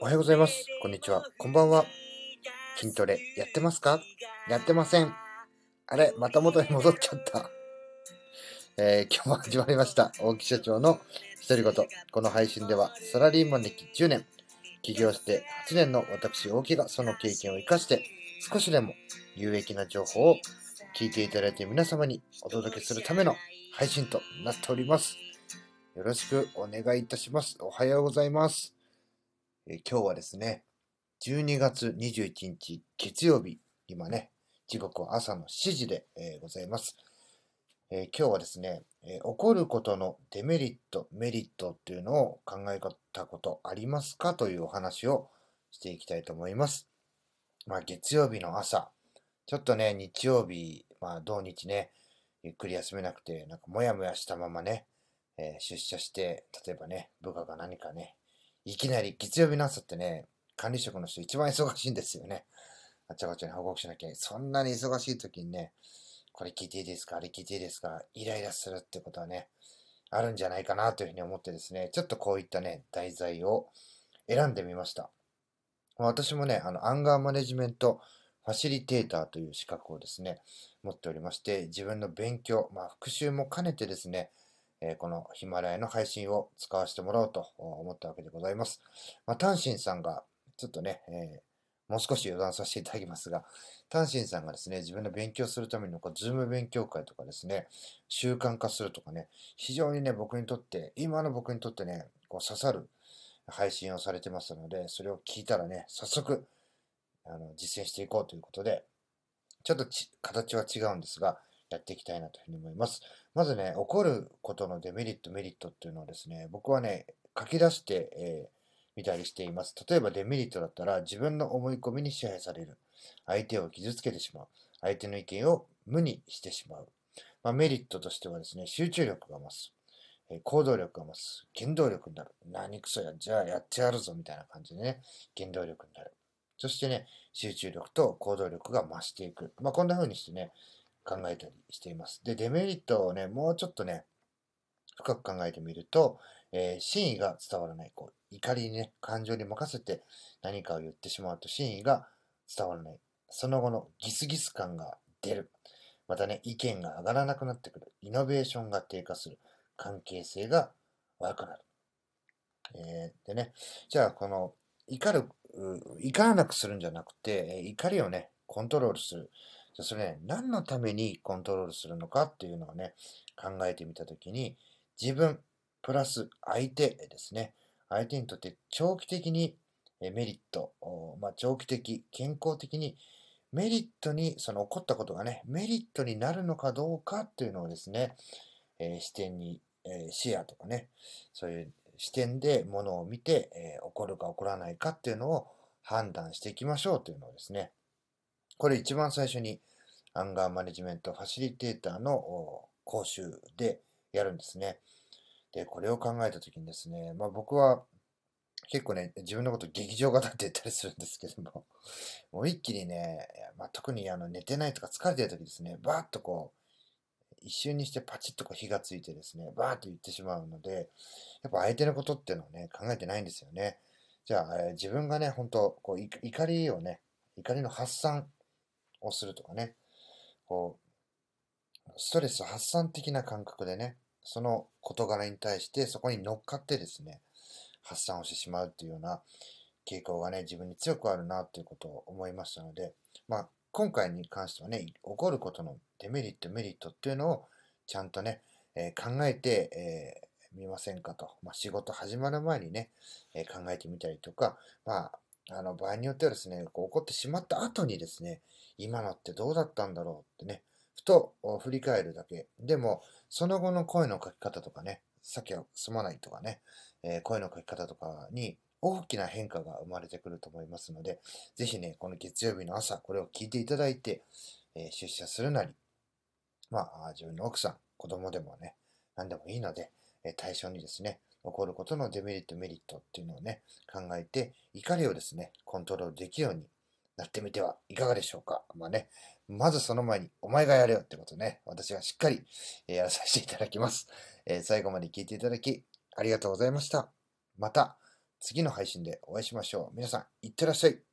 おはようございます。こんにちは。こんばんは。筋トレやってますか？やってません。あれまた元に戻っちゃった。えー今日も始まりました。大木社長の独り言。この配信では、サラリーマン歴10年、起業して8年の私、大木がその経験を生かして、少しでも有益な情報を聞いていただいて皆様にお届けするための配信となっております。よろしくお願いいたします。おはようございます。え今日はですね、12月21日月曜日、今ね、時刻は朝の7時で、えございます。え今日はですね、え起こることのデメリット、メリットっていうのを考えたことありますかというお話をしていきたいと思います。まあ月曜日の朝、ちょっとね、日曜日、まあ土日ね、ゆっくり休めなくて、なんかもやもやしたままね、えー出社して、例えばね、部下が何かね、いきなり月曜日の朝ってね、管理職の人一番忙しいんですよね。あちゃこちゃに報告しなきゃ。そんなに忙しい時にね、これ聞いていいですか？あれ聞いていいですか？イライラするってことはね、あるんじゃないかなというふうに思ってですね、ちょっとこういったね、題材を選んでみました。私もね、あの、アンガーマネジメントファシリテーターという資格をですね、持っておりまして、自分の勉強、まあ復習も兼ねてですね、えーこのヒマラヤの配信を使わせてもらおうと思ったわけでございます。まあ、タンシンさんが、ちょっとね、えーもう少し余談させていただきますが、タンシンさんがですね、自分の勉強するためにこう、ズーム勉強会とかですね、習慣化するとかね、非常にね、僕にとって、今の僕にとってね、こう刺さる配信をされてますので、それを聞いたらね、早速、あの実践していこうということで、ちょっと形は違うんですが、やっていきたいなというふうに思います。まずね、起こることのデメリット、メリットっていうのをですね、僕はね、書き出して、えーたりしています。例えばデメリットだったら、自分の思い込みに支配される。相手を傷つけてしまう。相手の意見を無にしてしまう。まあ、メリットとしてはですね、集中力が増す。えー行動力が増す。原動力になる。何クソや、じゃあやってやるぞみたいな感じでね、原動力になる。そしてね、集中力と行動力が増していく。まあ、こんな風にしてね、考えたりしています。で、デメリットをね、もうちょっとね、深く考えてみると、えー真意が伝わらない。こう怒りにね、感情に任せて何かを言ってしまうと真意が伝わらない。その後のギスギス感が出る。またね、意見が上がらなくなってくる。イノベーションが低下する。関係性が悪くなる。えーでね、じゃあこの怒る、怒らなくするんじゃなくて、怒りをね、コントロールする。じゃそれ、何のためにコントロールするのかっていうのをね、考えてみたときに、自分プラス相手ですね。相手にとって長期的にメリット、まあ、長期的、健康的にメリットに、その起こったことがね、メリットになるのかどうかっていうのをですね、えー視点に、えー視野とかね、そういう視点でものを見て、えー起こるか起こらないかっていうのを判断していきましょうというのをですね、これ一番最初にアンガーマネジメントファシリテーターの講習でやるんですね。で、これを考えたときにですね、まあ僕は結構ね、自分のこと劇場型って言ったりするんですけども、もう一気にね、まあ、特にあの寝てないとか疲れてるときですね、バーッとこう、一瞬にしてパチッとこう火がついてですね、バーッと言ってしまうので、やっぱ相手のことっていうのをね、考えてないんですよね。じゃあ、えー自分がね、本当こう怒りをね、怒りの発散をするとかね、こう、ストレス発散的な感覚でね、その事柄に対してそこに乗っかってですね、発散をしてしまうっていうような傾向がね、自分に強くあるなということを思いましたので、まあ、今回に関してはね、起こることのデメリット、メリットっていうのをちゃんとね、えー考えて、えーみませんかと。まあ、仕事始まる前にね、えー考えてみたりとか、まあ、あの場合によってはですね、こう起こってしまった後にですね、今のってどうだったんだろうってね、ふと振り返るだけ。でも、その後の声の書き方とかね、先は済まないとかね、えー声の書き方とかに大きな変化が生まれてくると思いますので、ぜひね、この月曜日の朝、これを聞いていただいて、えー出社するなり、まあ、自分の奥さん、子供でもね、何でもいいので、えー対象にですね、起こることのデメリット、メリットっていうのをね、考えて、怒りをですね、コントロールできるようになってみてはいかがでしょうか。まあね、まずその前に、お前がやれよってことね、私がしっかりやらさせていただきます。えー最後まで聞いていただき、ありがとうございました。また、次の配信でお会いしましょう。皆さん、いってらっしゃい。